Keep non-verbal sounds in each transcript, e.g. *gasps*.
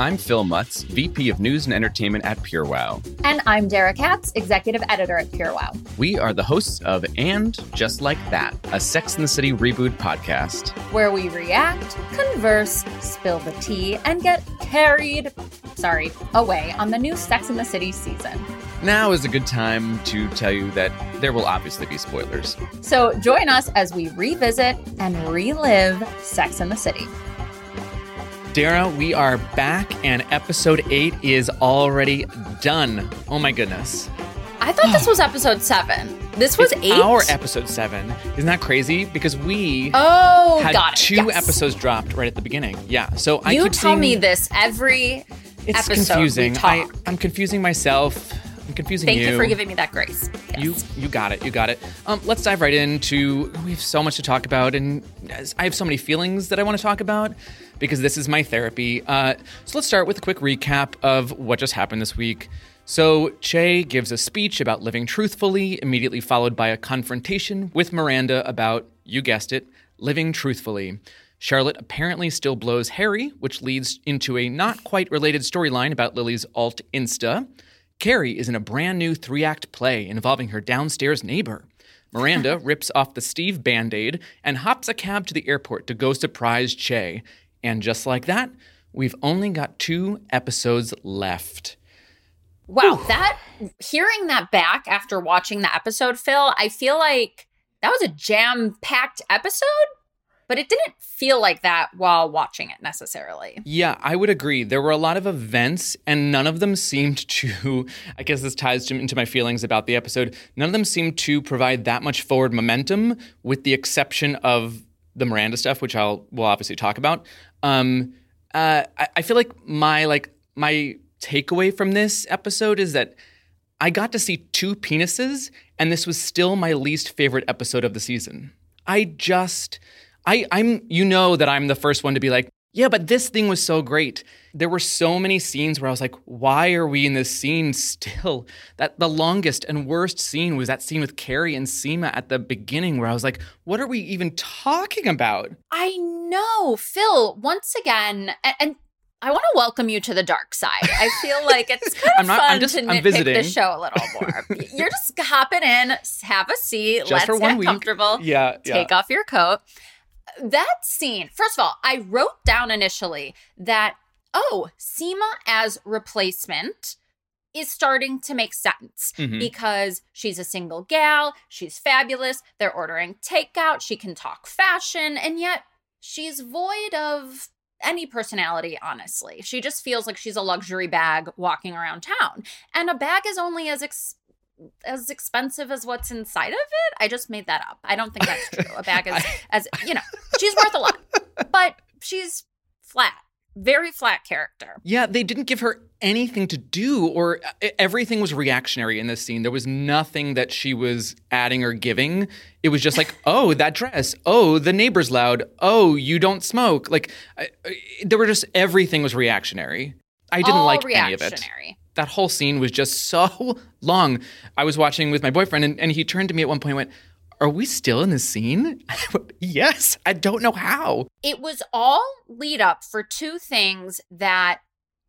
I'm Phil Mutz, VP of News and Entertainment at PureWow. And I'm Dara Katz, Executive Editor at PureWow. We are the hosts of And Just Like That, a Sex and the City reboot podcast. Where we react, converse, spill the tea, and get carried, sorry, away on the new Sex and the City season. Now is a good time to tell you that there will obviously be spoilers. So join us as we revisit and relive Sex and the City. Dara, we are back, and episode eight is already done. Oh my goodness. I thought this was episode seven. This was It's eight. Our episode seven. Isn't that crazy? Because we Oh, had got it. two yes. episodes dropped right at the beginning. Yeah. So I You tell me this every It's episode. confusing. I. I'm confusing myself. I'm confusing Thank you. Thank you for giving me that grace. Yes. You you got it. You got it. Um, let's dive right into. We have so much to talk about, and I have so many feelings that I want to talk about because this is my therapy. Uh, so let's start with a quick recap of what just happened this week. So Che gives a speech about living truthfully, immediately followed by a confrontation with Miranda about, you guessed it, living truthfully. Charlotte apparently still blows Harry, which leads into a not quite related storyline about Lily's alt Insta. Carrie is in a brand new three act play involving her downstairs neighbor. Miranda *laughs* rips off the Steve band aid and hops a cab to the airport to go surprise Che. And just like that, we've only got two episodes left. Wow, that hearing that back after watching the episode, Phil, I feel like that was a jam-packed episode, but it didn't feel like that while watching it necessarily. Yeah, I would agree. There were a lot of events, and none of them seemed *laughs* to. I guess this ties into my feelings about the episode. None of them seemed to provide that much forward momentum, with the exception of the Miranda stuff, which I'll we'll obviously talk about. Um, uh, I, I feel like my like my takeaway from this episode is that I got to see two penises, and this was still my least favorite episode of the season. I just, I, I'm, you know, that I'm the first one to be like, yeah, but this thing was so great. There were so many scenes where I was like, why are we in this scene still? That the longest and worst scene was that scene with Carrie and Seema at the beginning, where I was like, what are we even talking about? I know, Phil, once again, and, and I want to welcome you to the dark side. I feel *laughs* like it's kind of I'm not- fun I'm just- to nitpick visiting. the show a little *laughs* more. You're just hopping in, have a seat, Just let's for one get week. comfortable. Yeah, yeah. take off your coat. That scene, first of all, I wrote down initially that, oh, Seema as replacement is starting to make sense Mhm. because she's a single gal, she's fabulous, they're ordering takeout, she can talk fashion, and yet she's void of any personality, honestly. She just feels like she's a luxury bag walking around town. And a bag is only as ex- as expensive as what's inside of it. I just made that up. I don't think that's true. A bag is *laughs* as you know, she's worth a lot. But she's flat. Very flat character. Yeah, they didn't give her anything to do, or uh, everything was reactionary in this scene. There was nothing that she was adding or giving. It was just like, *laughs* oh, that dress. Oh, the neighbor's loud. Oh, you don't smoke. Like, I, I, there were just everything was reactionary. I didn't All like any of it. That whole scene was just so *laughs* long. I was watching with my boyfriend, and, and he turned to me at one point and went, Are we still in the scene? *laughs* Yes. I don't know how. It was all lead up for two things that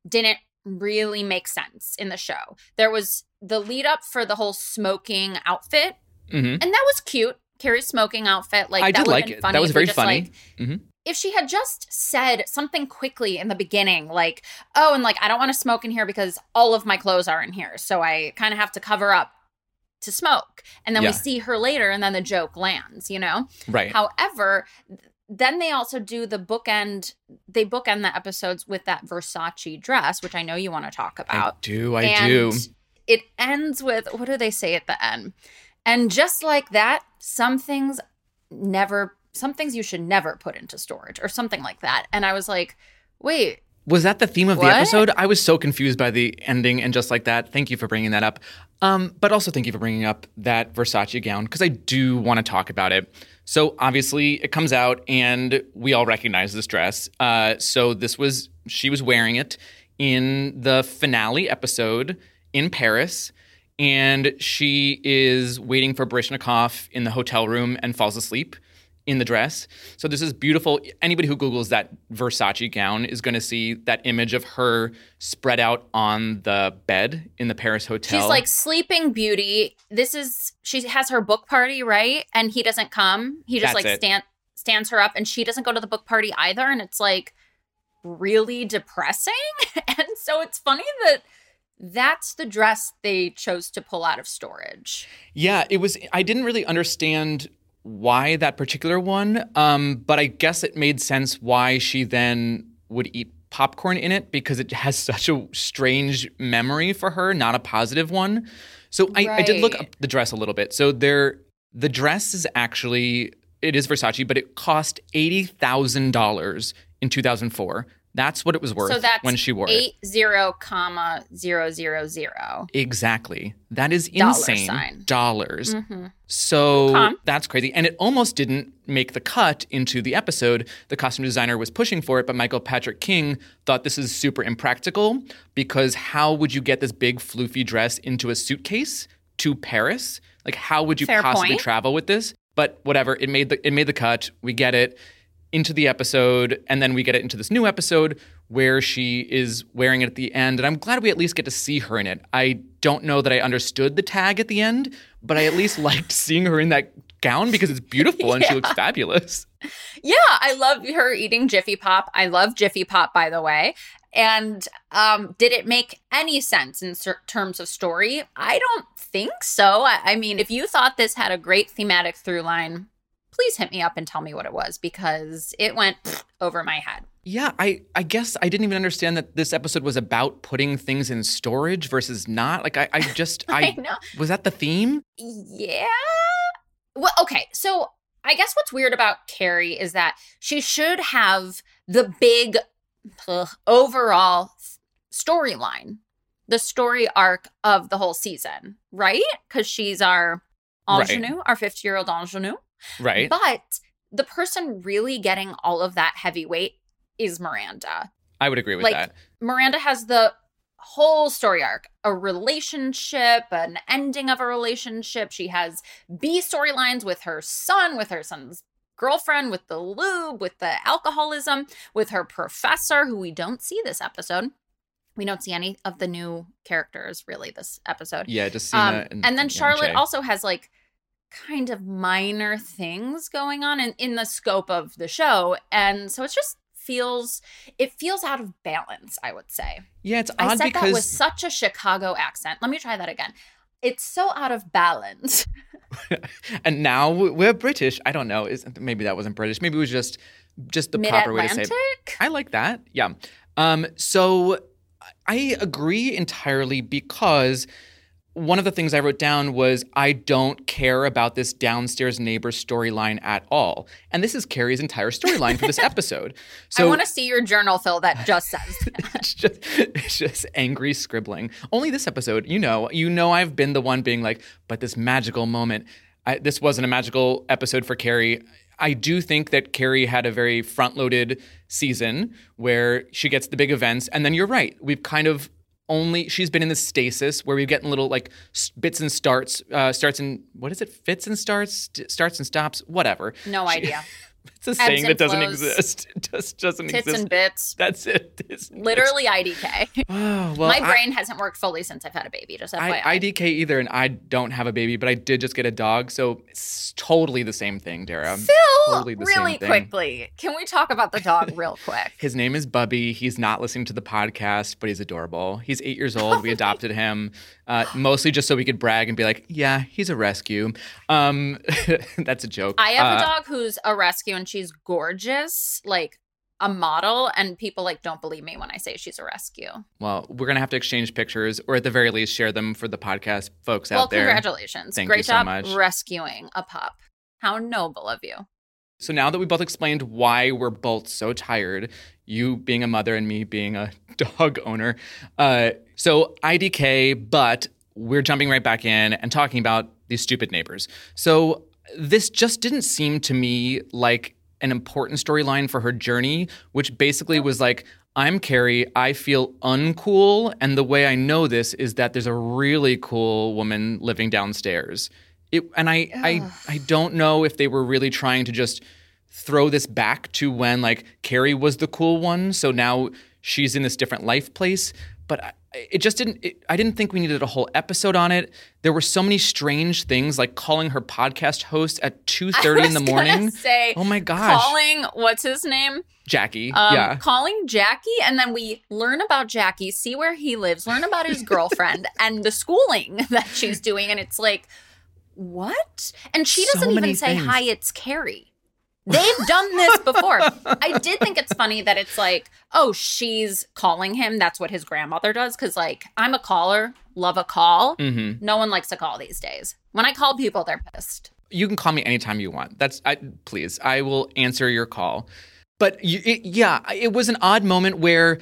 didn't really make sense in the show. There was the lead up for the whole smoking outfit, hmm and that was cute. Carrie's smoking outfit, like I that did would like have been it. funny. That was very just, funny. like, Mhm. if she had just said something quickly in the beginning, like, oh, and like, I don't want to smoke in here because all of my clothes are in here. So I kind of have to cover up to smoke. And then Yeah. we see her later, and then the joke lands, you know? Right. However, then they also do the bookend, they bookend the episodes with that Versace dress, which I know you want to talk I about. do. I and do. It ends with, what do they say at the end? And just like that, some things never, some things you should never put into storage or something like that. And I was like, wait, Was that the theme of What? the episode? I was so confused by the ending and just like that. Thank you for bringing that up. Um, but also thank you for bringing up that Versace gown because I do want to talk about it. So obviously it comes out and we all recognize this dress. Uh, so this was she was wearing it in the finale episode in Paris, and she is waiting for Baryshnikov in the hotel room and falls asleep in the dress. So this is beautiful. Anybody who Googles that Versace gown is going to see that image of her spread out on the bed in the Paris hotel. She's like sleeping beauty. This is she has her book party, right? And he doesn't come. He just That's like stand stands her up and she doesn't go to the book party either. And it's like really depressing. *laughs* and so it's funny that that's the dress they chose to pull out of storage. Yeah, it was. I didn't really understand why that particular one, um, but I guess it made sense why she then would eat popcorn in it because it has *laughs* such a strange memory for her, not a positive one. So I, I did look up the dress a little bit. So there, the dress is actually it is Versace, but it cost eighty thousand dollars in two thousand four. That's what it was worth so that's when she wore it. eight zero comma zero zero zero. Exactly. That is Dollar insane. sign. Dollars. Mm-hmm. So Okay. that's crazy. And it almost didn't make the cut into the episode. The costume designer was pushing for it, but Michael Patrick King thought this is super impractical because how would you get this big floofy dress into a suitcase to Paris? Like how would you Fair possibly point. travel with this? But whatever, it made the it made the cut. We get it into the episode and then we get it into this new episode where she is wearing it at the end and i'm glad we at least get to see her in it i don't know that i understood the tag at the end but i at least *laughs* liked seeing her in that gown because it's beautiful and she *laughs* looks fabulous Yeah, I love her eating Jiffy Pop. I love Jiffy Pop, by the way. And um, did it make any sense in cer- terms of story? I don't think so. I, I mean, if you thought this had a great thematic through line, please hit me up and tell me what it was because it went over my head. yeah i i guess i didn't even understand that this episode was about putting things in storage versus not like i, I *laughs* just I i know. was that the theme Yeah. Well, okay. So I guess what's weird about Carrie is that she should have the big ugh, overall storyline, the story arc of the whole season, right? Because she's our Right. ingenue, our 50 year old ingenue. Right But the person really getting all of that heavy weight is Miranda. i would agree with like, that Miranda has the whole story arc a relationship, an ending of a relationship. She has B storylines with her son, with her son's girlfriend, with the lube, with the alcoholism, with her professor, who we don't see this episode. We don't see any of the new characters really this episode. yeah just Um, Seema and, then Charlotte also has like kind of minor things going on in, in the scope of the show. And so it just feels it feels out of balance, I would say. yeah it's I odd said because that with such a Chicago accent. Let me try that again. It's so out of balance. *laughs* *laughs* and now we're British. I don't know. Is maybe that wasn't British. Maybe it was just just the proper way to say. It. I like that. Yeah. Um. So I agree entirely because one of the things I wrote down was I don't care about this downstairs neighbor storyline at all, and this is Carrie's entire storyline for this *laughs* episode. So I want to see your journal, Phil, that just says that. *laughs* it's just it's just angry scribbling. Only this episode, you know, you know, I've been the one being like, but this magical moment. I, this wasn't a magical episode for Carrie. I do think that Carrie had a very front-loaded season where she gets the big events, and then you're right. We've kind of only she's been in this stasis where we're getting little like bits and starts, uh, starts and what is it? Fits and starts, st- starts and stops, whatever. No She- idea. *laughs* It's a saying that doesn't flows. exist. *laughs* It just doesn't Tits exist. and bits. That's it. *laughs* It's- Literally IDK. *sighs* Oh, well, My I- brain hasn't worked fully since I've had a baby, just FYI. I, IDK either, and I don't have a baby, but I did just get a dog, so it's totally the same thing, Dara. Phil, totally the really same thing. quickly, can we talk about the dog real *laughs* quick? His name is Bubby. He's not listening to the podcast, but he's adorable. He's eight years old. We adopted him, uh, mostly just so we could brag and be like, "Yeah, he's a rescue." Um, that's a joke. I have Uh, a dog who's a rescue and she's gorgeous, like a model, and people like don't believe me when I say she's a rescue. Well, we're gonna have to exchange pictures, or at the very least, share them for the podcast folks well, out there. Well, congratulations. Thank Great you so job much. rescuing a pup. How noble of you. So now that we both explained why we're both so tired, you being a mother and me being a *laughs* dog owner, uh, so IDK, but we're jumping right back in and talking about these stupid neighbors. So this just didn't seem to me like an important storyline for her journey, which basically was like, I'm Carrie, I feel uncool, and the way I know this is that there's a really cool woman living downstairs. It, and I, I, I don't know if they were really trying to just throw this back to when like Carrie was the cool one. So now she's in this different life place. But I, it just didn't. It, I didn't think we needed a whole episode on it. There were so many strange things, like calling her podcast host at two thirty in the morning. Say, oh my gosh, calling what's his name? Jackie. Um, yeah, calling Jackie, and then we learn about Jackie, see where he lives, learn about his girlfriend, *laughs* and the schooling *laughs* that she's doing, and it's like, what? And she So doesn't even say things. hi. It's Carrie. They've done this before. *laughs* I did think it's funny that it's like, oh, she's calling him. That's what his grandmother does. Cause, like, I'm a caller, love a call. hmm No one likes a call these days. When I call people, they're pissed. you can call me anytime you want. That's I please. I will answer your call. But you, it, yeah, it was an odd moment where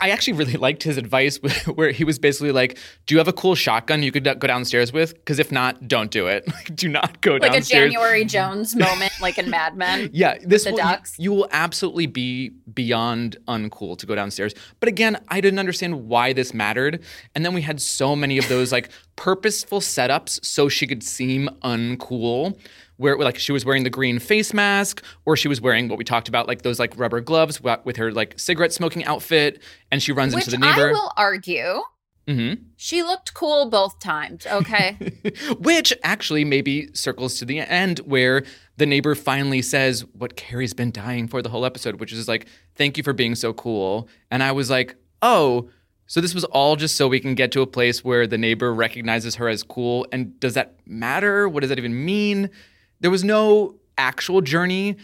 I actually really *laughs* liked his advice, *laughs* where he was basically like, "Do you have a cool shotgun you could uh, go downstairs with? Because if not, don't do it. *laughs* Like, do not go downstairs. Like a. January Jones moment, like in Mad Men. Yeah, this the will, you- ducks. You, will absolutely be beyond uncool to go downstairs. But again, I didn't understand why this mattered. And then we had so many of those like purposeful setups so she could seem uncool. Where like she was wearing the green face mask, or she was wearing what we talked about, like those like rubber gloves with her like cigarette smoking outfit, and she runs Which into the neighbor. I will argue, hmm she looked cool both times. Okay. *laughs* Which actually maybe circles to the end where the neighbor finally says what Carrie's been dying for the whole episode, which is like, thank you for being so cool. And I was like, oh, so this was all just so we can get to a place where the neighbor recognizes her as cool. And does that matter? What does that even mean? There was no actual journey,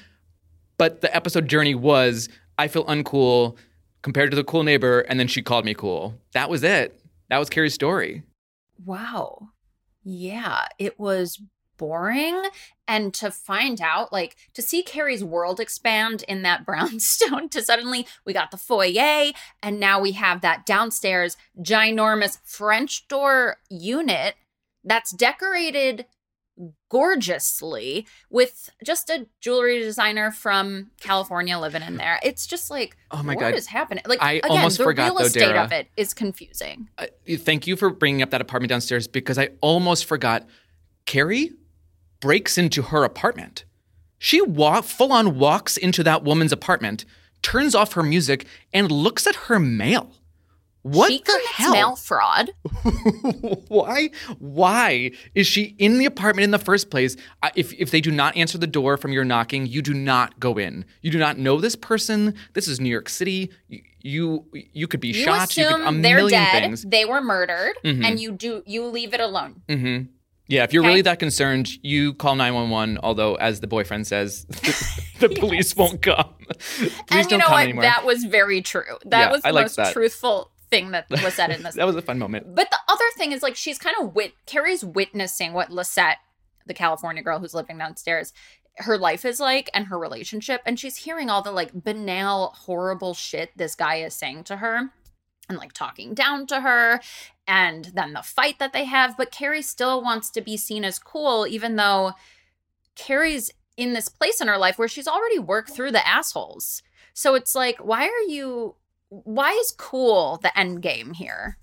but the episode journey was I feel uncool compared to the cool neighbor, and then she called me cool. That was it. That was Carrie's story. wow. Yeah, it was boring. And to find out, like, to see Carrie's world expand in that *laughs* brownstone, to suddenly we got the foyer, and now we have that downstairs ginormous French door unit that's decorated gorgeously with just a jewelry designer from California living in there. It's just like, Oh my what God. what is happening? Like, I again, almost the forgot, real though, estate Dara. of it is confusing. Uh, thank you for bringing up that apartment downstairs because I almost forgot. Carrie breaks into her apartment. She walk full on walks into that woman's apartment, turns off her music, and looks at her mail. What she the commits hell? mail fraud. *laughs* why? Why is she in the apartment in the first place? If if they do not answer the door from your knocking, you do not go in. You do not know this person. This is New York City. You you, you could be You shot. You could a they're million dead. things. They were murdered, Mhm. and you do you leave it alone. hmm Yeah, if you're Okay. really that concerned, you call 911, although, as the boyfriend says, *laughs* the *laughs* police won't come. Please and you don't know come what? anymore. That was very true. That Yeah, was the I most truthful thing that *laughs* was said in this. that was a fun moment. But the other thing is like she's kind of wit Carrie's witnessing what Lisette, the California girl who's living downstairs, her life is like and her relationship. And she's hearing all the like banal, horrible shit this guy is saying to her and like talking down to her. And then the fight that they have. But Carrie still wants to be seen as cool, even though Carrie's in this place in her life where she's already worked through the assholes. So it's like, why are you why is cool the end game here?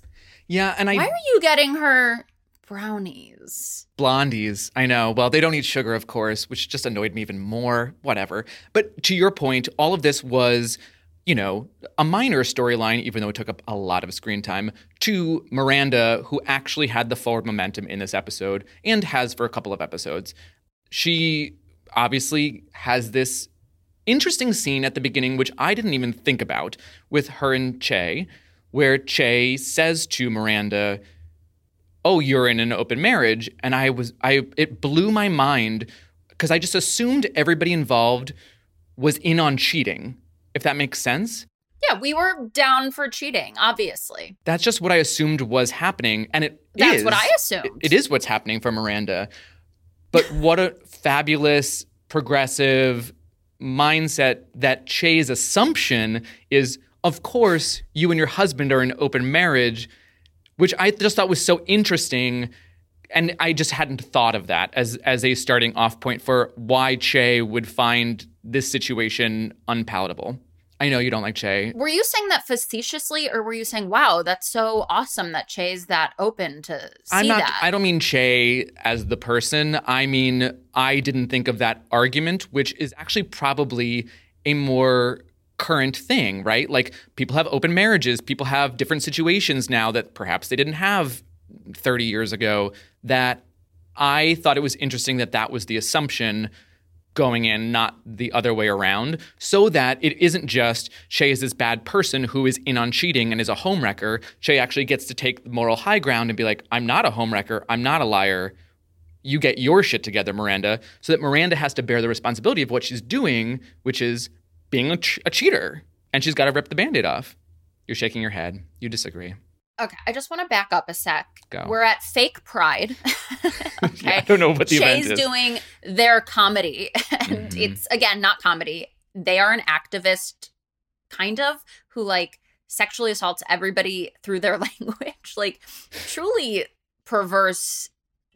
Yeah, and I Why are you getting her brownies? blondies. I know. Well, they don't eat sugar, of course, which just annoyed me even more. Whatever. But to your point, all of this was, you know, a minor storyline, even though it took up a lot of screen time, to Miranda, who actually had the forward momentum in this episode and has for a couple of episodes. She obviously has this interesting scene at the beginning, which I didn't even think about, with her and Che, where Che says to Miranda, "Oh, you're in an open marriage," and I was, I, it blew my mind because I just assumed everybody involved was in on cheating. If that makes sense, Yeah, we were down for cheating, obviously. that's just what I assumed was happening, and it That's is. what I assumed. It- it is what's happening for Miranda. But what a fabulous progressive mindset that Che's assumption is of course you and your husband are in open marriage, which I just thought was so interesting and I just hadn't thought of that as as a starting off point for why Che would find this situation unpalatable. I know you don't like Che. Were you saying that facetiously, or were you saying, "Wow, that's so awesome that Che's that open to see I'm not. that"? I don't mean Che as the person. I mean I didn't think of that argument, which is actually probably a more current thing, right? Like people have open marriages, people have different situations now that perhaps they didn't have 30 years ago. That I thought it was interesting that that was the assumption going in, not the other way around, so that it isn't just Che is this bad person who is in on cheating and is a homewrecker. Che actually gets to take the moral high ground and be like, I'm not a homewrecker, I'm not a liar. You get your shit together, Miranda, so that Miranda has to bear the responsibility of what she's doing, which is being a, ch- a cheater. And she's got to rip the band aid off. You're shaking your head. You disagree. Okay, I just want to back up a sec. Go. We're at fake pride. *laughs* *laughs* okay. I don't know what the event Che's is. doing their comedy. *laughs* And Mhm. it's again not comedy. They are an activist kind of who like sexually assaults everybody through their language. Like truly perverse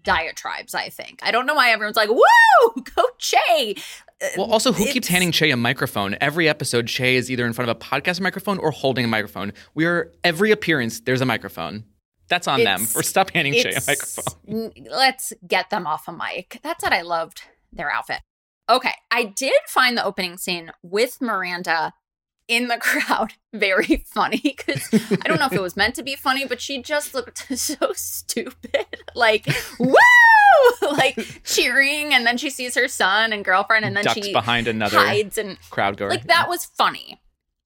diatribes, I think. I don't know why everyone's like, woo, go Che. Uh, Well, also, who keeps handing Che a microphone? Every episode, Che is either in front of a podcast microphone or holding a microphone. We are every appearance. There's a microphone. That's on them. Or stop handing Che a microphone. Let's get them off a mic. That's said, I loved their outfit. Okay, I did find the opening scene with Miranda in the *laughs* crowd very funny because I don't know if it was meant to be funny, but she just looked *laughs* so stupid. Like, woo! *laughs* like cheering, and then she sees her son and girlfriend, and then Ducks she behind another hides and crowd goer. like that was funny.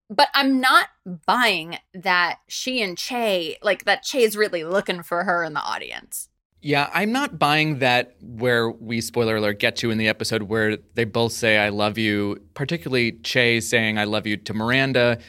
But I'm not buying that she and Che, like that Che is really looking for her in the audience. Yeah, I'm not buying that where we spoiler alert get to in the episode where they both say I love you, particularly Che saying I love you to Miranda.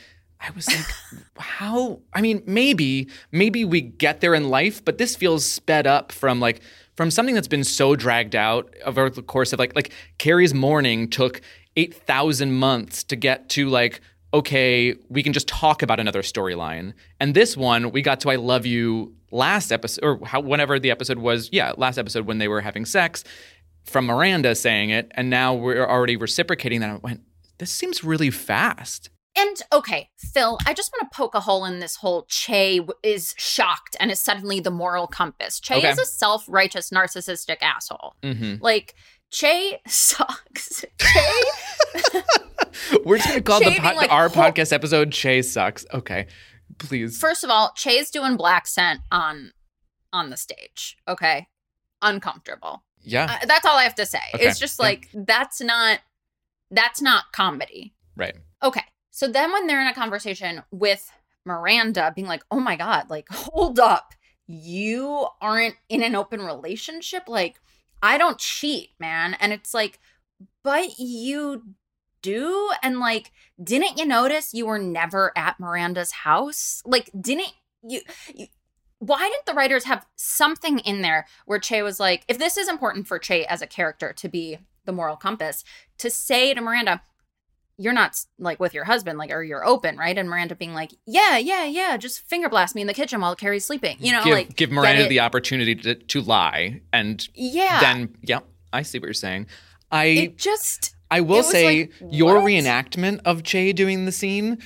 I was like, *laughs* how? I mean, maybe, maybe we get there in life, but this feels sped up from like from something that's been so dragged out over the course of like like Carrie's mourning took eight thousand months to get to like okay, we can just talk about another storyline. And this one, we got to I love you last episode or how, whenever the episode was, yeah, last episode when they were having sex from Miranda saying it, and now we're already reciprocating that. I went, this seems really fast. And okay, Phil, I just want to poke a hole in this whole Che is shocked and is suddenly the moral compass. Che Okay. is a self righteous, narcissistic asshole. hmm Like, Che sucks. Che, *laughs* We're just gonna call the po- like, our "Ho- podcast episode "Che Sucks." Okay, please. first of all, Che's doing black scent on on the stage. Okay, uncomfortable. yeah, Uh, that's all I have to say. Okay, It's just yeah. like that's not that's not comedy. right. Okay. So then when they're in a conversation with Miranda being like, "Oh my god, like hold up. You aren't in an open relationship like I don't cheat, man." And it's like, "But you do?" And like, "Didn't you notice you were never at Miranda's house? Like, didn't you, you why didn't the writers have something in there where Che was like, if this is important for Che as a character to be the moral compass, to say to Miranda, you're not like with your husband, like, or you're open, right? And Miranda being like, yeah, yeah, yeah, just finger blast me in the kitchen while Carrie's sleeping. You know, give, like, give Miranda the opportunity to, to lie, and yeah. then yeah, I see what you're saying. I it just, I will say like, your what? reenactment of Che doing the scene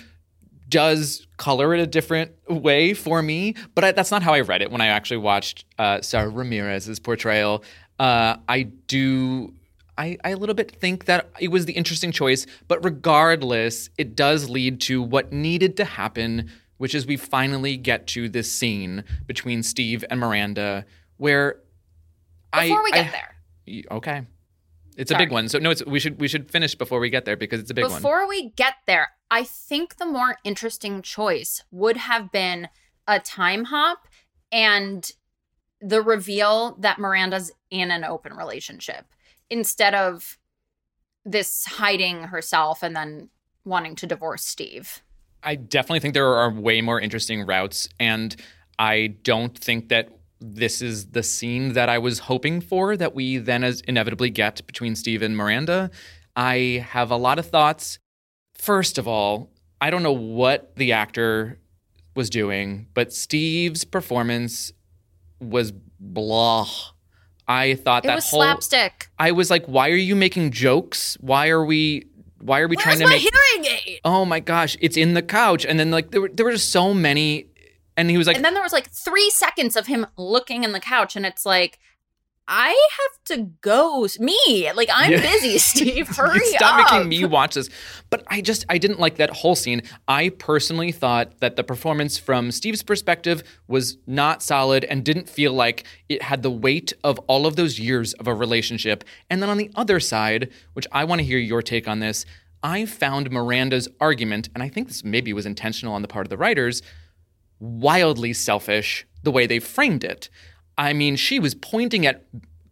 does color it a different way for me, but I, that's not how I read it when I actually watched uh, Sara Ramirez's portrayal. Uh, I do. I, I a little bit think that it was the interesting choice, but regardless, it does lead to what needed to happen, which is we finally get to this scene between Steve and Miranda where before I, we get I- there, Okay. It's a big one. So no, it's we should we should finish before we get there because it's a big one. before we get there, I think the more interesting choice would have been a time hop and the reveal that Miranda's in an open relationship instead of this hiding herself and then wanting to divorce Steve. I definitely think there are way more interesting routes and I don't think that this is the scene that I was hoping for that we then as inevitably get between Steve and Miranda. I have a lot of thoughts. First of all, I don't know what the actor was doing, but Steve's performance was blah. I thought It that was whole slapstick. I was like, why are you making jokes? Why are we why are we Where's trying to my make hearing aid? oh my gosh it's in the couch and then like there were there were just so many and he was like and then there was like three seconds of him looking in the couch, and it's like, I have to go. Me, like I'm Yeah. busy, *laughs* Steve. Hurry up. Stop up. making me watch this. But I just I didn't like that whole scene. I personally thought that the performance from Steve's perspective was not solid and didn't feel like it had the weight of all of those years of a relationship. And then on the other side, which I want to hear your take on this, I found Miranda's argument, and I think this maybe was intentional on the part of the writers, wildly selfish the way they framed it. I mean, she was pointing at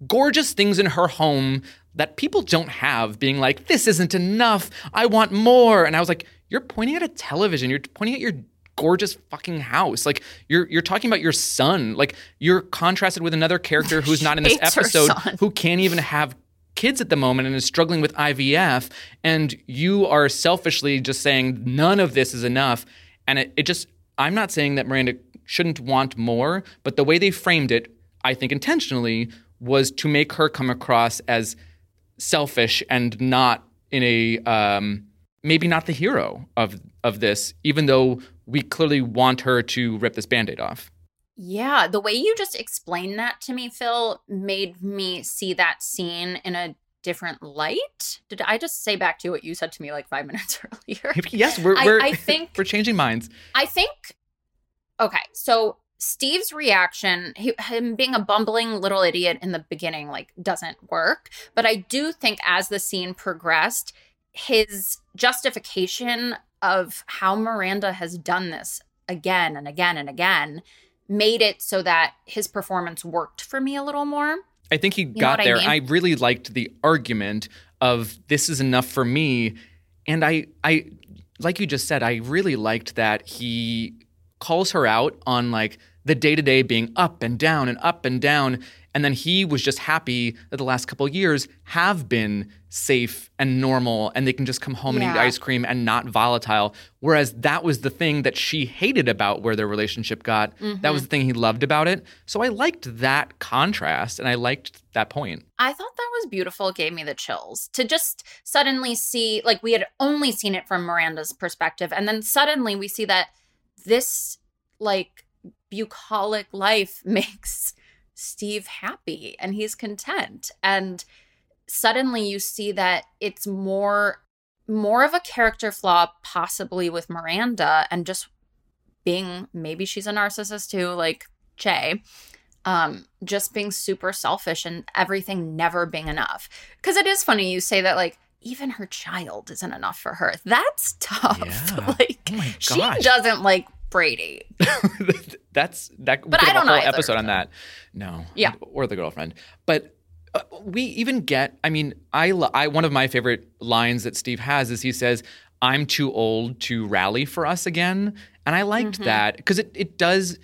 gorgeous things in her home that people don't have, being like, this isn't enough. I want more. And I was like, you're pointing at a television. You're pointing at your gorgeous fucking house. Like you're you're talking about your son. Like you're contrasted with another character who's not in this *laughs* episode who can't even have kids at the moment and is struggling with IVF and you are selfishly just saying none of this is enough and it, it just I'm not saying that Miranda shouldn't want more but the way they framed it I think intentionally was to make her come across as selfish and not in a um, maybe not the hero of of this even though we clearly want her to rip this band-aid off Yeah, the way you just explained that to me, Phil, made me see that scene in a different light. Did I just say back to you what you said to me like five *laughs* minutes earlier? *laughs* yes we're we're, I *laughs* think- we're changing minds I think. Okay, so Steve's reaction, he, him being a bumbling little idiot in the beginning, like doesn't work. But I do think as the scene progressed, his justification of how Miranda has done this again and again and again made it so that his performance worked for me a little more. I think he know got what I there. mean? I, really liked the argument of this is enough for me. And I I like you just said, I really liked that he calls her out on like the day-to-day being up and down and up and down. And then he was just happy that the last couple of years have been safe and normal and they can just come home and eat ice cream and not volatile. Whereas that was the thing that she hated about where their relationship got. That was mm-hmm. the thing he loved about it. So I liked that contrast and I liked that point. I thought that was beautiful. It gave me the chills to just suddenly see, like, we had only seen it from Miranda's perspective. And then suddenly we see that this, like, bucolic life *laughs* makes Steve happy and he's content. And suddenly you see that it's more more of a character flaw possibly with Miranda and just being maybe she's a narcissist too like Che um just being super selfish and everything never being enough cuz it is funny you say that like even her child isn't enough for her that's *laughs* tough Yeah. *laughs* like Oh she doesn't like Brady *laughs* That's that. we But I don't a whole either, episode on that. No. Yeah. Or the girlfriend, but. uh, We even get. I mean, I, I. One of my favorite lines that Steve has is he says, "I'm too old to rally for us again," and I liked Mhm. that because it it does.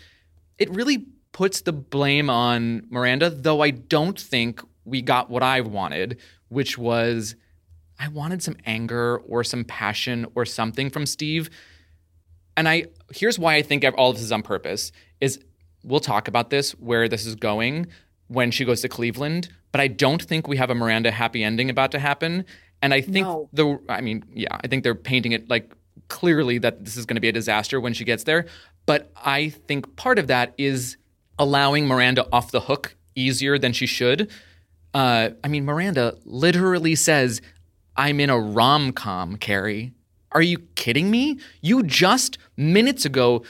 It really puts the blame on Miranda, though I don't think we got what I wanted, which was I wanted some anger or some passion or something from Steve. And I here's why I think all of this is on purpose is we'll talk about this where this is going when she goes to Cleveland, but I don't think we have a Miranda happy ending about to happen. And I think No. the I mean, yeah, I think they're painting it like clearly that this is going to be a disaster when she gets there, but I think part of that is allowing Miranda off the hook easier than she should. Uh, I mean, Miranda literally says, I'm in a rom com, Carrie. Are you kidding me? You just minutes ago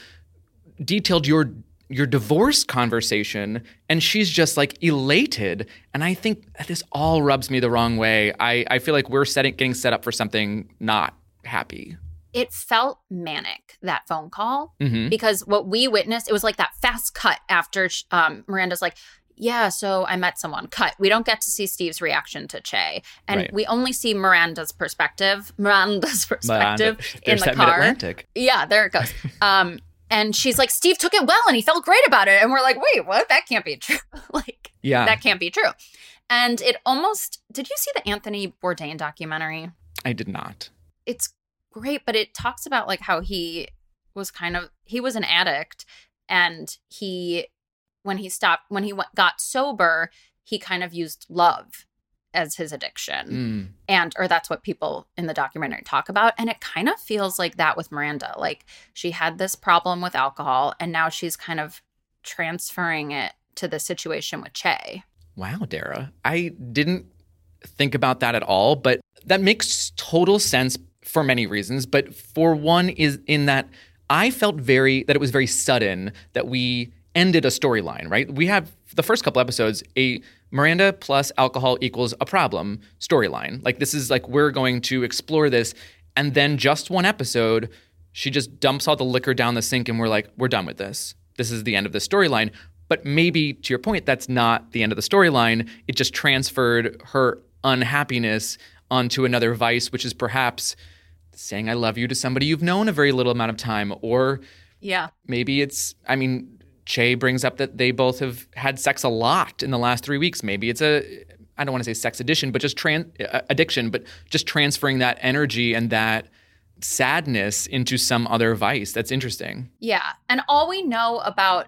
detailed your your divorce conversation and she's just like elated and i think this all rubs me the wrong way. I, I feel like we're setting, getting set up for something not happy. It felt manic that phone call hmm because what we witnessed it was like that fast cut after um, miranda's like yeah so i met someone. Cut. We don't get to see steve's reaction to che. And Right. we only see miranda's perspective *laughs* miranda's perspective in the that car. Mid-atlantic. Yeah there it goes. *laughs* Um and she's like steve took it well and he felt great about it. And we're like wait what? That can't be true. *laughs* Like yeah. that can't be true. And it almost did you see the anthony bourdain documentary? I did not. It's great, but it talks about like how he was kind of he was an addict and he when he stopped when he w- got sober, he kind of used love as his addiction. Mm. And, or that's what people in the documentary talk about. And it kind of feels like that with Miranda. Like she had this problem with alcohol and now she's kind of transferring it to the situation with Che. Wow, Dara. I didn't think about that at all, but that makes total sense for many reasons. But for one, is in that I felt very, that it was very sudden that we ended a storyline, right? We have the first couple episodes, a Miranda plus alcohol equals a problem storyline. Like this is like we're going to explore this. And then just one episode, she just dumps all the liquor down the sink and we're like, we're done with this. This is the end of the storyline. But maybe to your point, that's not the end of the storyline. It just transferred her unhappiness onto another vice, which is perhaps saying I love you to somebody you've known a very little amount of time. Or Yeah. maybe it's, I mean, Che brings up that they both have had sex a lot in the last three weeks. Maybe it's a, I don't want to say sex addiction, but just tran- uh, addiction, but just transferring that energy and that sadness into some other vice. That's interesting. Yeah. And all we know about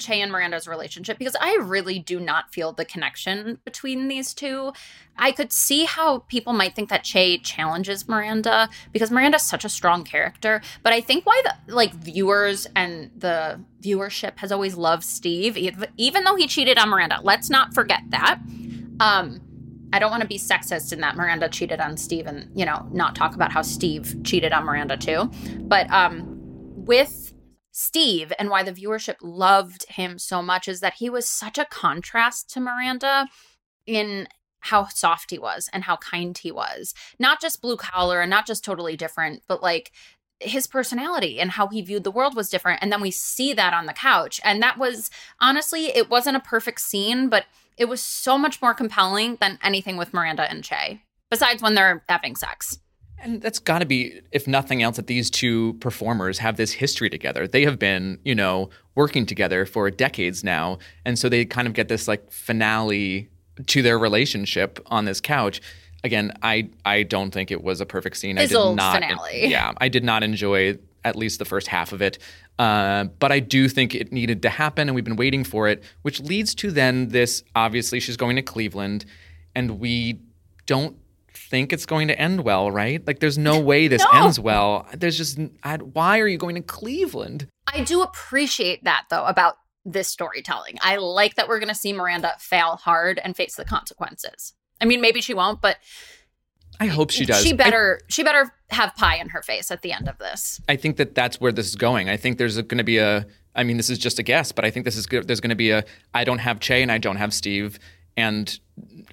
Che and Miranda's relationship, because I really do not feel the connection between these two. I could see how people might think that Che challenges Miranda because Miranda's such a strong character. But I think why the like viewers and the viewership has always loved Steve, even though he cheated on Miranda. Let's not forget that. Um, I don't want to be sexist in that Miranda cheated on Steve and, you know, not talk about how Steve cheated on Miranda too. But um with Steve and why the viewership loved him so much is that he was such a contrast to Miranda in how soft he was and how kind he was. Not just blue collar and not just totally different, but like his personality and how he viewed the world was different. And then we see that on the couch. And that was honestly, it wasn't a perfect scene, but it was so much more compelling than anything with Miranda and Che, besides when they're having sex. And that's got to be, if nothing else, that these two performers have this history together. They have been, you know, working together for decades now. And so they kind of get this like finale to their relationship on this couch. Again, I I don't think it was a perfect scene. I did not finale. *laughs* Yeah, I did not enjoy at least the first half of it. Uh, but I do think it needed to happen, and we've been waiting for it, which leads to then this obviously she's going to Cleveland, and we don't think it's going to end well, right? Like, there's no way this No. ends well. There's just, I, why are you going to Cleveland? I do appreciate that though about this storytelling. I like that we're going to see Miranda fail hard and face the consequences. I mean, maybe she won't, but I hope she does. She I- better she better have pie in her face at the end of this. I think that that's where this is going. I think there's going to be a. I mean, this is just a guess, but I think this is. There's going to be a. I don't have Che and I don't have Steve, and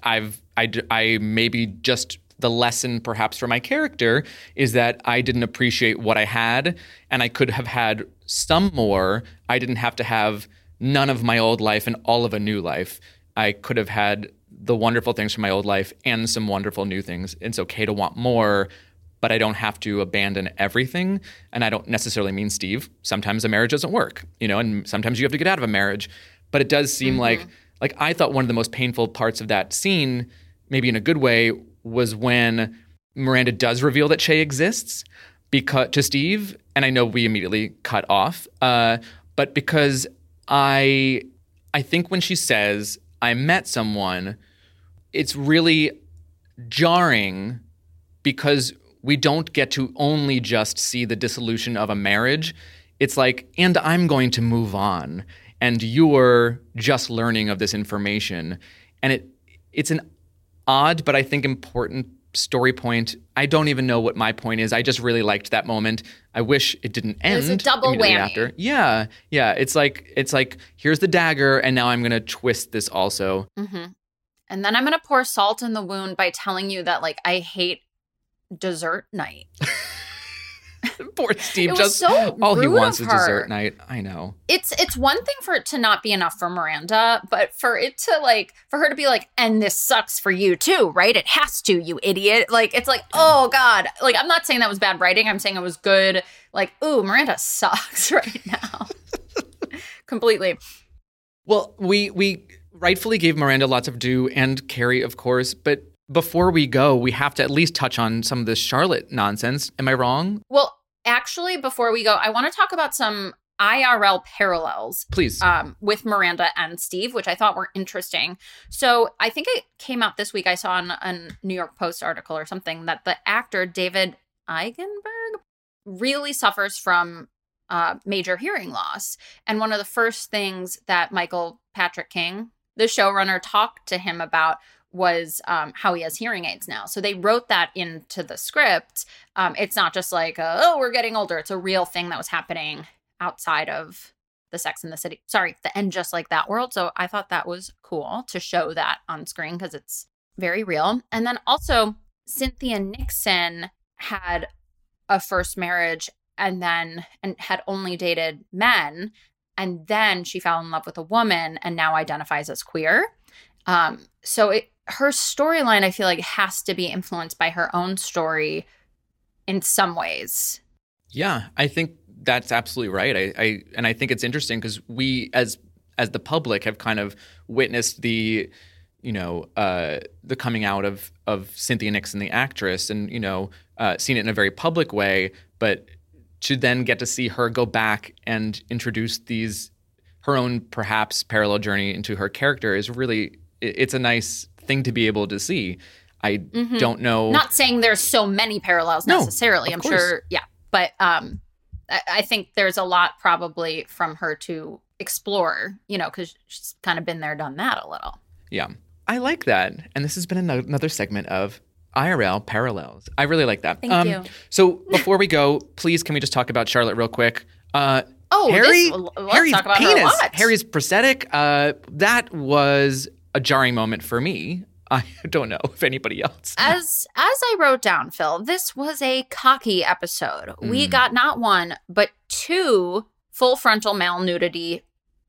I've I I maybe just the lesson perhaps for my character is that I didn't appreciate what I had, and I could have had some more. I didn't have to have none of my old life and all of a new life. I could have had the wonderful things from my old life and some wonderful new things. It's okay to want more, but I don't have to abandon everything. And I don't necessarily mean Steve. Sometimes a marriage doesn't work, you know, and sometimes you have to get out of a marriage. But it does seem mm-hmm. like like I thought one of the most painful parts of that scene, maybe in a good way, was when Miranda does reveal that Che exists because to Steve, and I know we immediately cut off, uh, but because I I think when she says I met someone, it's really jarring because we don't get to only just see the dissolution of a marriage. It's like, and I'm going to move on, and you're just learning of this information, and it it's an odd but I think important story point. I don't even know what my point is. I just really liked that moment. I wish it didn't end. was a double whammy. after. Yeah, yeah. It's like it's like here's the dagger, and now I'm gonna twist this also. hmm And then I'm gonna pour salt in the wound by telling you that like I hate dessert night. *laughs* *laughs* Poor Steve. Just so all he wants is dessert night. I know. It's it's one thing for it to not be enough for Miranda, but for it to like for her to be like, and this sucks for you too, right? It has to, you idiot. Like it's like, oh God. Like I'm not saying that was bad writing. I'm saying it was good. Like, ooh, Miranda *laughs* sucks *laughs* right now. Completely. Well, we we rightfully gave Miranda lots of due and Carrie, of course, but before we go, we have to at least touch on some of this Charlotte nonsense. Am I wrong? Well, actually, before we go, I want to talk about some IRL parallels Please. um, with Miranda and Steve, which I thought were interesting. So I think it came out this week. I saw in a New York Post article or something that the actor David Eigenberg really suffers from uh, major hearing loss. And one of the first things that Michael Patrick King, the showrunner, talked to him about was um, how he has hearing aids now. So they wrote that into the script. Um, it's not just like, oh, we're getting older. It's a real thing that was happening outside of the Sex in the City. Sorry, the end just like that world. So I thought that was cool to show that on screen because it's very real. And then also, Cynthia Nixon had a first marriage and then and had only dated men and then she fell in love with a woman and now identifies as queer um so it her storyline i feel like has to be influenced by her own story in some ways Yeah, I think that's absolutely right. I, I and I think it's interesting because we as as the public have kind of witnessed the you know uh, the coming out of of Cynthia Nixon, the actress, and you know uh, seen it in a very public way, but to then get to see her go back and introduce these her own perhaps parallel journey into her character is really it- it's a nice thing to be able to see. I Mhm. don't know. not saying there's so many parallels No, necessarily i'm course. sure yeah but um I, I think there's a lot probably from her to explore you know because she's kind of been there done that a little Yeah. I like that. And this has been ano- another segment of IRL parallels. I really like that. Um, Thank you. So before we go, please can we just talk about Charlotte real quick? Uh, oh Harry, this, let's Harry's talk about penis, her a lot. Harry's prosthetic. Uh, that was a jarring moment for me. *laughs* I don't know if anybody else. as as I wrote down, Phil, this was a cocky episode. We Mm. got not one but two full frontal male nudity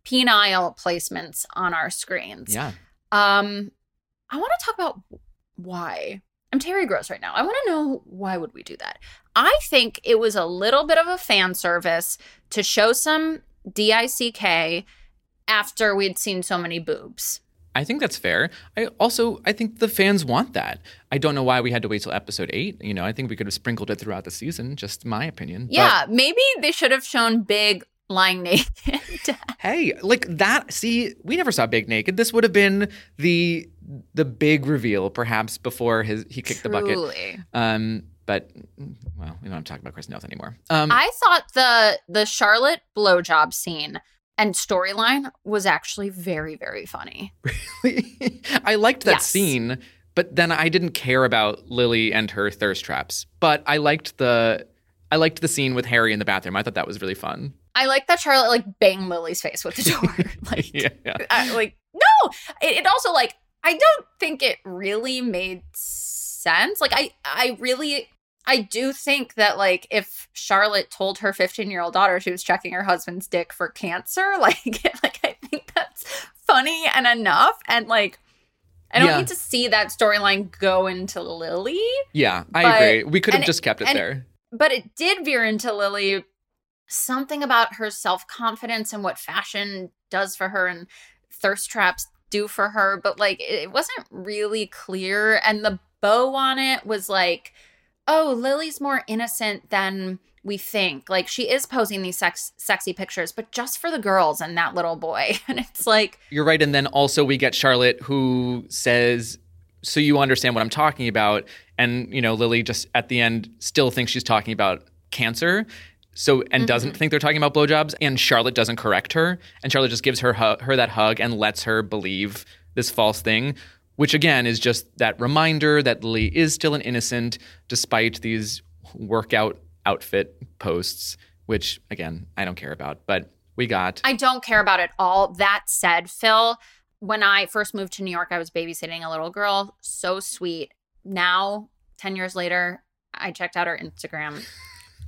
penile placements on our screens. yeah. Um, I want to talk about why. I'm Terry Gross right now. I want to know why would we do that? I think it was a little bit of a fan service to show some DICK after we'd seen so many boobs. I think that's fair. I also I think the fans want that. I don't know why we had to wait till episode eight. You know, I think we could have sprinkled it throughout the season. Just my opinion. But- Yeah, maybe they should have shown big lying naked. *laughs* Hey, like that. See, we never saw Big Naked. This would have been the the big reveal, perhaps before his he kicked the bucket. Um, but well, we don't have to talk about Chris Noth anymore. Um, I thought the the Charlotte blowjob scene and storyline was actually very very funny. *laughs* Really? I liked that Yes. scene, but then I didn't care about Lily and her thirst traps. But I liked the I liked the scene with Harry in the bathroom. I thought that was really fun. I like that Charlotte like banged Lily's face with the door. *laughs* *laughs* like, yeah, yeah. I- like no. It, it also like I don't think it really made sense. Like I I really I do think that like if Charlotte told her 15 year old daughter she was checking her husband's dick for cancer, *laughs* like *laughs* like I think that's funny and enough. And like I don't Yeah. need to see that storyline go into Lily. Yeah, I But- agree. We could have just kept it and- there. but it did veer into Lily something about her self confidence and what fashion does for her and thirst traps do for her. But like it it wasn't really clear. And the bow on it was like, oh, Lily's more innocent than we think. Like she is posing these sex sexy pictures, but just for the girls and that little boy. *laughs* And it's like, You're right. And then also we get Charlotte who says, So you understand what I'm talking about. And, you know, Lily just at the end still thinks she's talking about cancer. So, and mm-hmm. doesn't think they're talking about blowjobs. And Charlotte doesn't correct her. And Charlotte just gives her, her that hug and lets her believe this false thing, which again is just that reminder that Lily is still an innocent despite these workout outfit posts, which again, I don't care about. But we got. I don't care about it all. That said, Phil, when I first moved to New York, I was babysitting a little girl. So sweet. Now, 10 years later, I checked out her Instagram.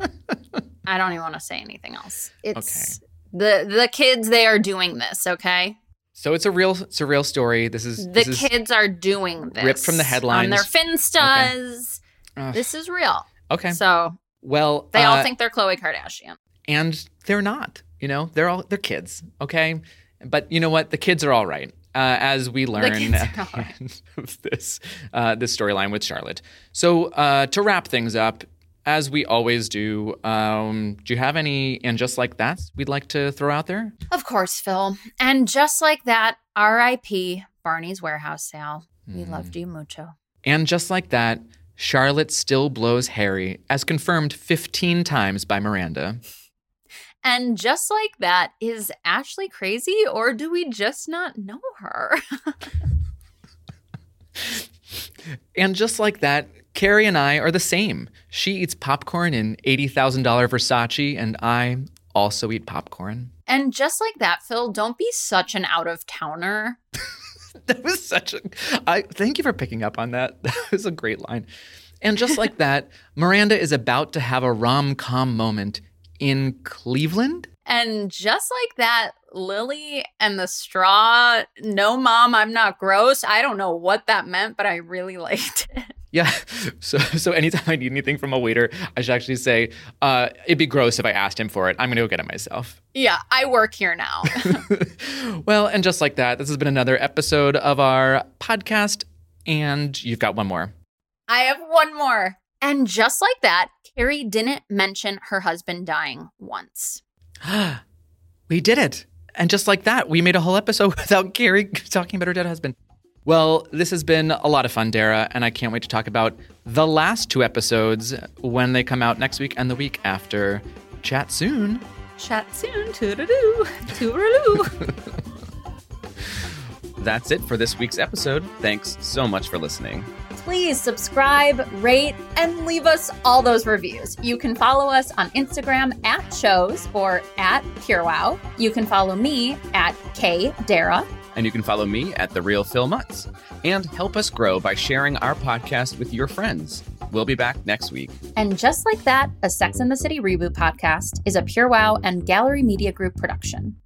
*laughs* I don't even want to say anything else. It's the the kids they are doing this, okay? So it's a real it's a real story. This is The this is kids are doing this. ripped from the headlines On their. Finstas. Ugh. This is real. okay. So Well, they all uh, think they're Khloe Kardashian. and they're not. You know, they're all they're kids. Okay, but you know what? The kids are all right. Uh, as we learn at the end of this uh, this storyline with Charlotte. So uh, to wrap things up, as we always do, um, do you have any and just like that we'd like to throw out there? Of course, Phil. And just like that, R.I.P. Barneys warehouse sale. We Hmm. loved you mucho. And just like that, Charlotte still blows Harry, as confirmed 15 times by Miranda. And just like that, is Ashley crazy or do we just not know her? *laughs* And just like that, Carrie and I are the same. She eats popcorn in $80,000 Versace, and I also eat popcorn. and just like that, Phil, don't be such an out of towner. *laughs* That was such a. I thank you for picking up on that. *laughs* That was a great line. And just like *laughs* that, Miranda is about to have a rom com moment in Cleveland. And just like that, Lily and the straw, no, mom, I'm not gross. I don't know what that meant, but I really liked it. Yeah. *laughs* So so anytime I need anything from a waiter, I should actually say, uh, it'd be gross if I asked him for it. I'm gonna go get it myself. Yeah, I work here now. *laughs* *laughs* well, and just like that, this has been another episode of our podcast, and you've got one more. I have one more. And just like that, Carrie didn't mention her husband dying once. *gasps* we did it. And just like that, we made a whole episode without Carrie talking about her dead husband. Well, this has been a lot of fun, Dara, and I can't wait to talk about the last two episodes when they come out next week and the week after. Chat soon. Chat soon. Toodaloo. Toodaloo. *laughs* That's it for this week's episode. Thanks so much for listening. Please subscribe, rate, and leave us all those reviews. You can follow us on Instagram at shows or at PureWow. You can follow me at K Dara. And you can follow me at The Real Phil Mutz. And help us grow by sharing our podcast with your friends. We'll be back next week. And just like that, a Sex and the City reboot podcast is a PureWow and Gallery Media Group production.